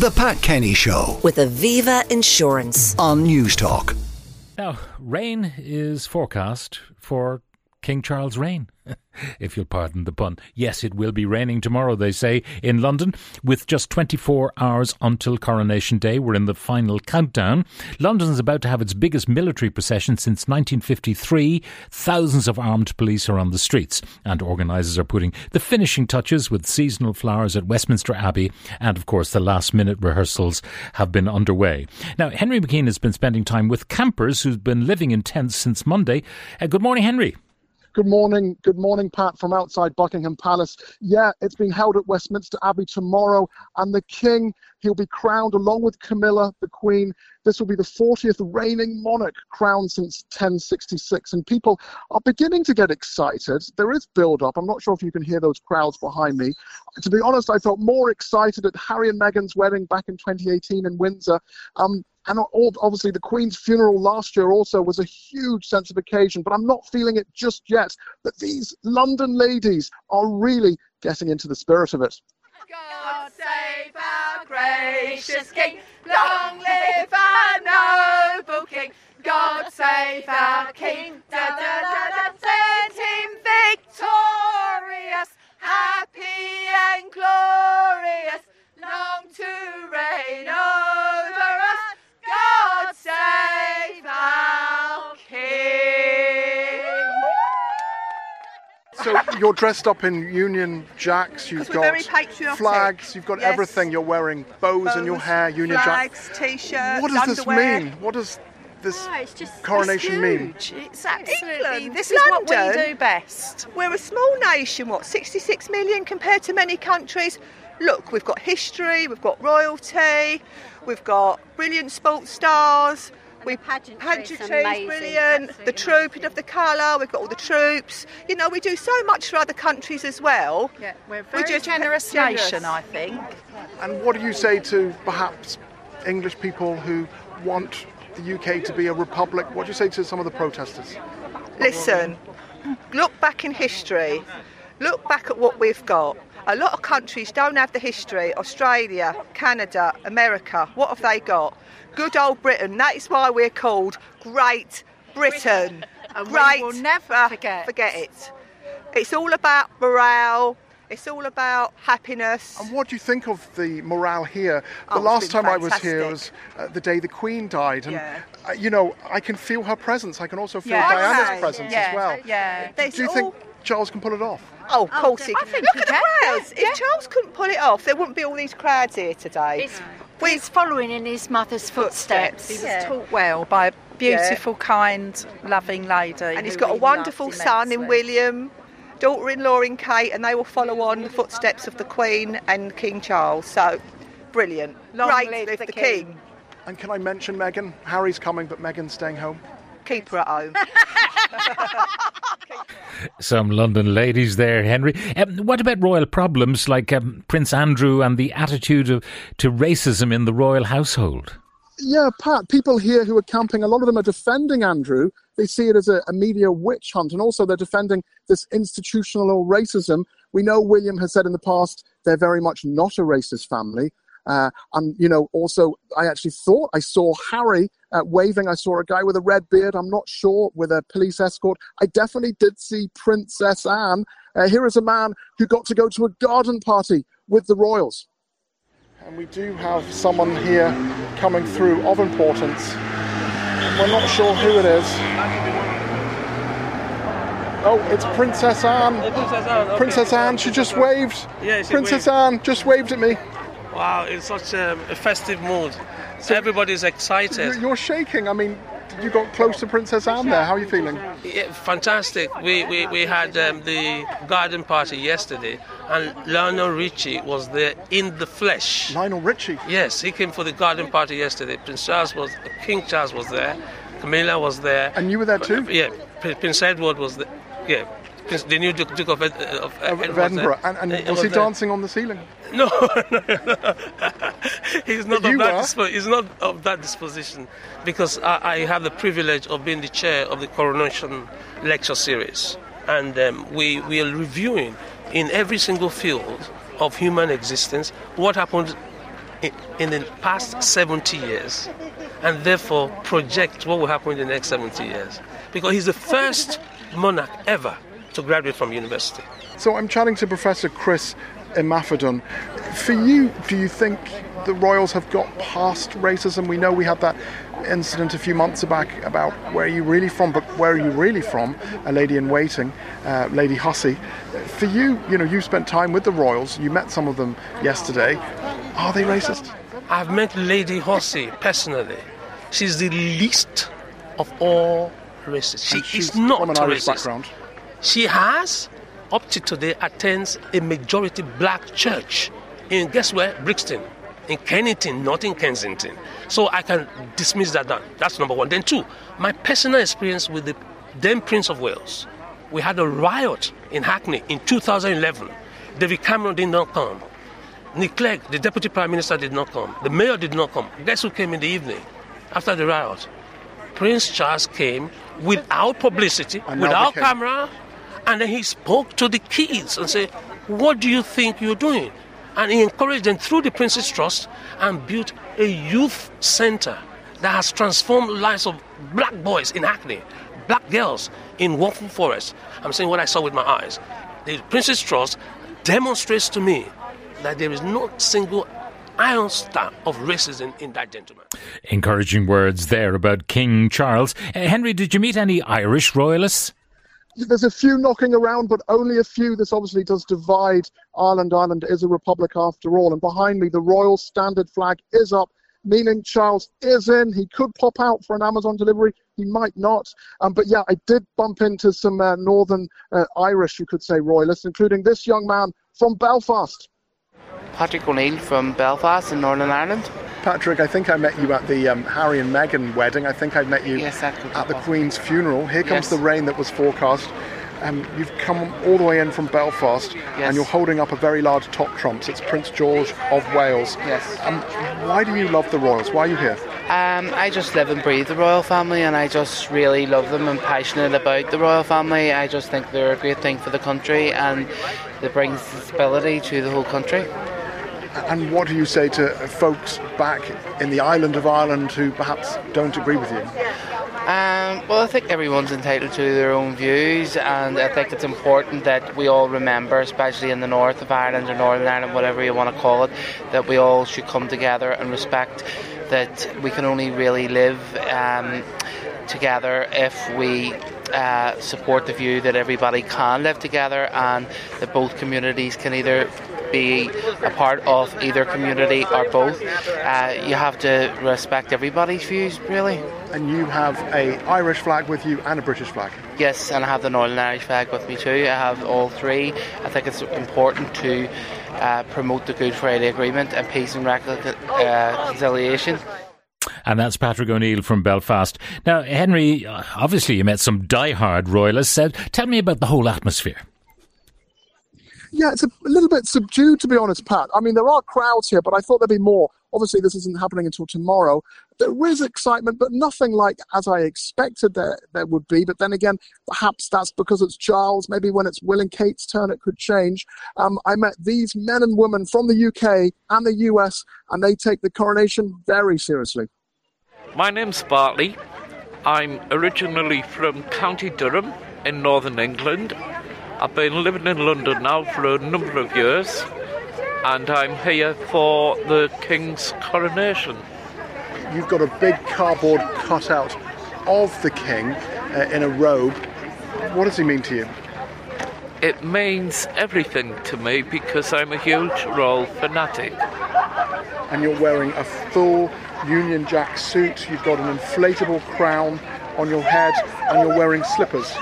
The Pat Kenny Show with Aviva Insurance. on Newstalk. Now, rain is forecast for King Charles' reign, if you'll pardon the pun. Yes, it will be raining tomorrow, they say, in London, with just 24 hours until Coronation Day. We're in the final countdown. London's about to have its biggest military procession since 1953. Thousands of armed police are on the streets, and organisers are putting the finishing touches with seasonal flowers at Westminster Abbey, and of course, the last minute rehearsals have been underway. Now, Henry McKean has been spending time with campers who've been living in tents since Monday. Uh, good morning, Henry. Good morning, good morning, Pat, from outside Buckingham Palace. Yeah, it's being held at Westminster Abbey tomorrow, and the King, he'll be crowned along with Camilla, the Queen. This will be the 40th reigning monarch crowned since 1066, and people are beginning to get excited. There is build up. I'm not sure if you can hear those crowds behind me. To be honest, I felt more excited at Harry and Meghan's wedding back in 2018 in Windsor. Um, and obviously, the Queen's funeral last year also was a huge sense of occasion, but I'm not feeling it just yet. But these London ladies are really getting into the spirit of it. God save our gracious King. Long you're dressed up in Union Jacks, you've we're got very patriotic. flags, you've got Yes. everything. You're wearing bows, in your hair, Union Jack. flags, t-shirts, What does this mean? What does this No, it's just coronation it's mean? It's absolutely. England, this is what we do best. We're a small nation, what, 66 million compared to many countries. Look, we've got history, we've got royalty, we've got brilliant sports stars. We pageantry's pageantry's amazing, brilliant. The absolutely trooping of the colour, we've got all the troops. You know, we do so much for other countries as well. Yeah, we're a We very just- generous, generous. nation, I think. And what do you say to perhaps English people who want the UK to be a republic? What do you say to some of the protesters? Listen, look back in history. Look back at what we've got. A lot of countries don't have the history. Australia, Canada, America. What have they got? Good old Britain. That is why we're called Great Britain. And we will never uh, forget. Forget it. It's all about morale. It's all about happiness. And what do you think of the morale here? The Oh, it's last been time I was here was uh, the day the Queen died, and Yeah. uh, you know I can feel her presence. I can also feel Yeah. Diana's Okay. presence yeah, as well. Yeah. There's Do you all- think Charles can pull it off? Oh, of course he I can. think Look he at the crowds. yeah, If Charles couldn't pull it off, there wouldn't be all these crowds here today. It's, he's following in his mother's footsteps. Footsteps. He Yeah. was taught well by a beautiful, kind, loving lady. and he's got a wonderful son in. William, daughter-in-law in Kate, and they will follow on the footsteps of the Queen and King Charles. So, brilliant. Long Great live live the the King. King. And can I mention Meghan? Harry's coming, but Meghan's staying home. Keep her at home. Some London ladies there, Henry. Um, what about royal problems like um, Prince Andrew and the attitude of, to racism in the royal household? Yeah, Pat, people here who are camping, a lot of them are defending Andrew. They see it as a, a media witch hunt, and also they're defending this institutional racism. We know William has said in the past they're very much not a racist family. Uh, and, you know, also, I actually thought I saw Harry uh, waving. I saw a guy with a red beard, I'm not sure, with a police escort. I definitely did see Princess Anne. Uh, here is a man who got to go to a garden party with the royals. And we do have someone here coming through of importance. We're not sure who it is. Oh, it's Princess Anne. Princess Anne. okay. Princess Anne, she just waved. Yeah, she Princess waved. Anne just waved at me. Wow, it's such a, a festive mood. So Everybody's excited. You- You're shaking. I mean, you got close to Princess Anne there. How are you feeling? Yeah, fantastic. We, we, we had um, the garden party yesterday, and Lionel Richie was there in the flesh. Lionel Richie. Yes, he came for the garden party yesterday. Prince Charles was, King Charles was there, Camilla was there. And you were there too? Yeah, Prince Edward was there. Yeah, Prince, the new Duke, Duke of, Ed, of, Of, Edward Edinburgh. And, and Uh, was he dancing on the ceiling? No, no, no. he's not You of that. Dispo- he's not of that disposition because I, I have the privilege of being the chair of the coronation lecture series, and um, we we are reviewing in every single field of human existence what happened in, in the past 70 years and therefore project what will happen in the next 70 years. Because he's the first monarch ever to graduate from university. So I'm chatting to Professor Chris Imafidon. For you, do you think the Royals have got past racism? We know we had that incident a few months back about where are you really from, but where are you really from? A lady in waiting, uh, Lady Hussey. For you, you know, you spent time with the Royals. You met some of them yesterday. Are they racist? I've met Lady Hussey personally. She's the least of all races. She she's is not from an Irish racist. background. She has, up to today, attends a majority black church in guess where? Brixton, in Kennington, not in Kensington. So I can dismiss that down. That's number one. Then two, my personal experience with the then Prince of Wales. We had a riot in Hackney in 2011. David Cameron did not come. Nick Clegg, the Deputy Prime Minister, did not come. The Mayor did not come. Guess who came in the evening after the riot? Prince Charles came without publicity, And without they came. camera, and then he spoke to the kids and said, What do you think you're doing? And he encouraged them through the Prince's Trust and built a youth center that has transformed lives of black boys in Hackney, black girls in Waltham Forest. I'm saying what I saw with my eyes. The Prince's Trust demonstrates to me that there is no single iota of racism in that gentleman. Encouraging words there about King Charles. Uh, Henry, did you meet any Irish royalists? There's a few knocking around, but only a few. This obviously does divide Ireland. Ireland is a republic after all. And behind me, the royal standard flag is up, meaning Charles is in. He could pop out for an Amazon delivery. He might not. Um, but yeah, I did bump into some uh, Northern uh, Irish, you could say, royalists, including this young man from Belfast. Patrick O'Neill from Belfast in Northern Ireland. Patrick, I think I met you at the um, Harry and Meghan wedding. I think I met you Yes, that could be at the possible. Queen's funeral. Here comes Yes. the rain that was forecast. Um, you've come all the way in from Belfast, and you're holding up a very large top trumps. It's Prince George of Wales. Yes. Um, why do you love the royals? Why are you here? Um, I just live and breathe the royal family, and I just really love them and passionate about the royal family. I just think they're a great thing for the country, and it brings stability to the whole country. And what do you say to folks back in the island of Ireland who perhaps don't agree with you? Um, well, I think everyone's entitled to their own views, and I think it's important that we all remember, especially in the north of Ireland or Northern Ireland, whatever you want to call it, that we all should come together and respect that we can only really live um, together if we uh, support the view that everybody can live together and that both communities can either be a part of either community or both. Uh, you have to respect everybody's views, really. And you have a Irish flag with you and a British flag. Yes, and I have the Northern Irish flag with me too. I have all three. I think it's important to uh, promote the Good Friday Agreement and peace and recon- uh. And that's Patrick O'Neill from Belfast. Now, Henry, uh, obviously you met some die-hard royalists. Said, tell me about the whole atmosphere. Yeah, it's a little bit subdued, to be honest, Pat. I mean, there are crowds here, but I thought there'd be more. Obviously, this isn't happening until tomorrow. There is excitement, but nothing like as I expected there, there would be. But then again, perhaps that's because it's Charles. Maybe when it's Will and Kate's turn, it could change. Um, I met these men and women from the UK and the US, and they take the coronation very seriously. My name's Bartley. I'm originally from County Durham in northern England. I've been living in London now for a number of years and I'm here for the King's coronation. You've got a big cardboard cutout of the king uh, in a robe. What does he mean to you? It means everything to me because I'm a huge royal fanatic. and you're wearing a full Union Jack suit. You've got an inflatable crown on your head, and you're wearing slippers.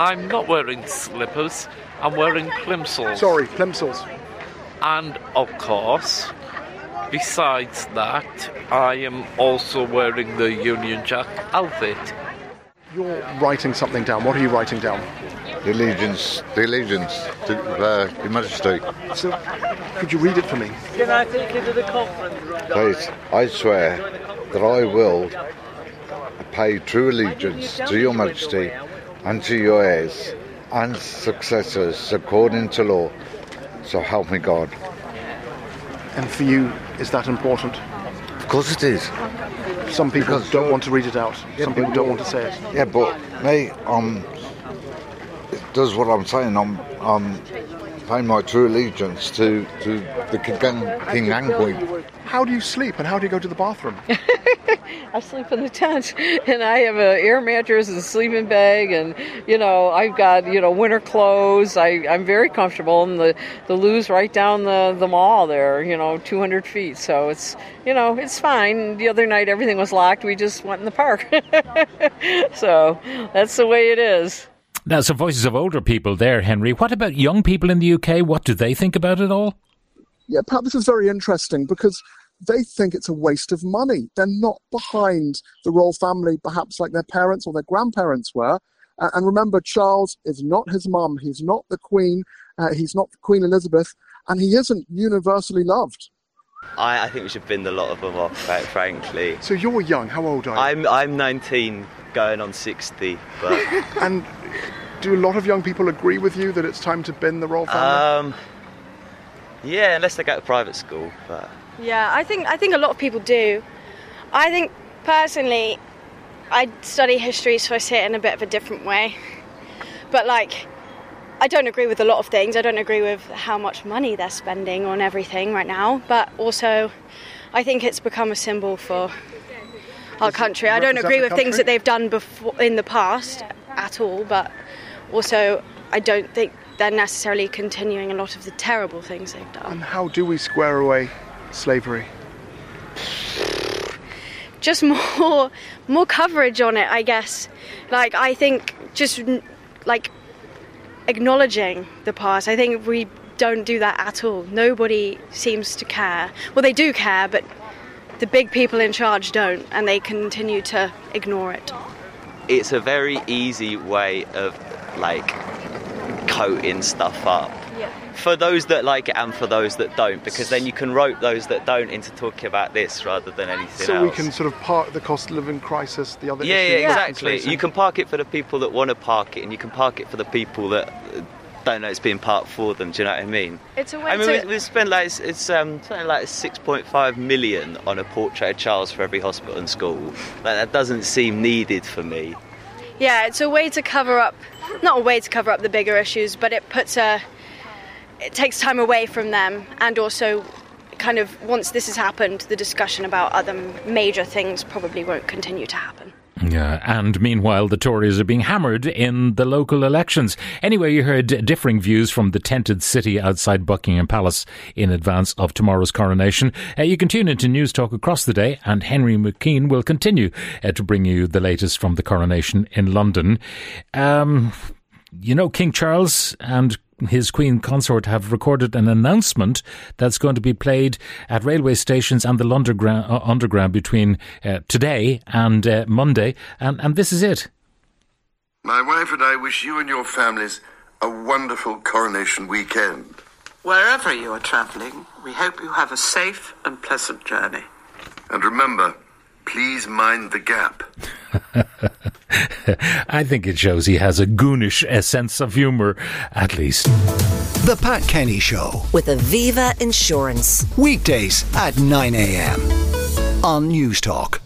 I'm not wearing slippers, I'm wearing plimsolls. Sorry, plimsolls. And of course, besides that, I am also wearing the Union Jack outfit. You're writing something down. What are you writing down? The allegiance, the allegiance to uh, Your Majesty. So, could you read it for me? Can I take you to the conference? Please, I swear that I will pay true allegiance to Your Majesty and to your heirs and successors according to law. So help me God. And for you, is that important? Of course it is. Some people Because- don't want to read it out. Yeah, Some people don't want to say it. Yeah, but me, um, it does what I'm saying. I'm, I'm paying my true allegiance to, to the king, king and. How do you sleep and how do you go to the bathroom? I sleep in the tent, and I have an air mattress and a sleeping bag, and you know I've got you know winter clothes. I I'm very comfortable, and the the loo's right down the the mall there, you know, 200 feet. So it's you know it's fine. The other night everything was locked. We just went in the park. so that's the way it is. Now, some voices of older people there, Henry. What about young people in the UK? What do they think about it all? Yeah, Pat, this is very interesting because they think it's a waste of money. They're not behind the royal family, perhaps like their parents or their grandparents were. Uh, and remember, Charles is not his mum. He's not the Queen. Uh, he's not Queen Elizabeth. And he isn't universally loved. I, I think we should bin the lot of them off, quite frankly. So you're young. How old are you? I'm I'm 19, going on 60, but and do a lot of young people agree with you that it's time to bin the royal family? um, yeah, unless they go to private school. But Yeah, I think I think a lot of people do. I think personally, I study history, so I see it in a bit of a different way. But like, I don't agree with a lot of things. I don't agree with how much money they're spending on everything right now. But also, I think it's become a symbol for our country. I don't agree with things that they've done before in the past at all. But also, I don't think they're necessarily continuing a lot of the terrible things they've done. and how do we square away slavery? just more more coverage on it i guess like i think just like acknowledging the past. I think we don't do that at all. Nobody seems to care. Well they do care but the big people in charge don't and they continue to ignore it. It's a very easy way of like coating stuff up. For those that like it and for those that don't, because then you can rope those that don't into talking about this rather than anything So else. So we can sort of park the cost of living crisis, the other yeah, issues yeah, exactly. You can park it for the people that want to park it, and you can park it for the people that uh, don't know it's being parked for them. Do you know what I mean? it's a way I mean, to we, we spend like it's, it's um, something like 6.5 million on a portrait of Charles for every hospital and school. Like, that doesn't seem needed for me. yeah it's a way to cover up not a way to cover up the bigger issues but it puts a it takes time away from them and also kind of once this has happened the discussion about other major things probably won't continue to happen Yeah, and meanwhile, the Tories are being hammered in the local elections. Anyway, you heard differing views from the tented city outside Buckingham Palace in advance of tomorrow's coronation. Uh, you can tune into Newstalk across the day, and Henry McKean will continue uh, to bring you the latest from the coronation in London. Um, you know, King Charles and his Queen consort have recorded an announcement that's going to be played at railway stations and the Londonground, uh, underground between uh, today and uh, Monday, and, and this is it. My wife and I wish you and your families a wonderful coronation weekend. Wherever you are travelling, we hope you have a safe and pleasant journey. And remember, please mind the gap. I think it shows he has a goonish sense of humour, at least. The Pat Kenny Show. With Aviva Insurance. Weekdays at 9 a.m. on Newstalk.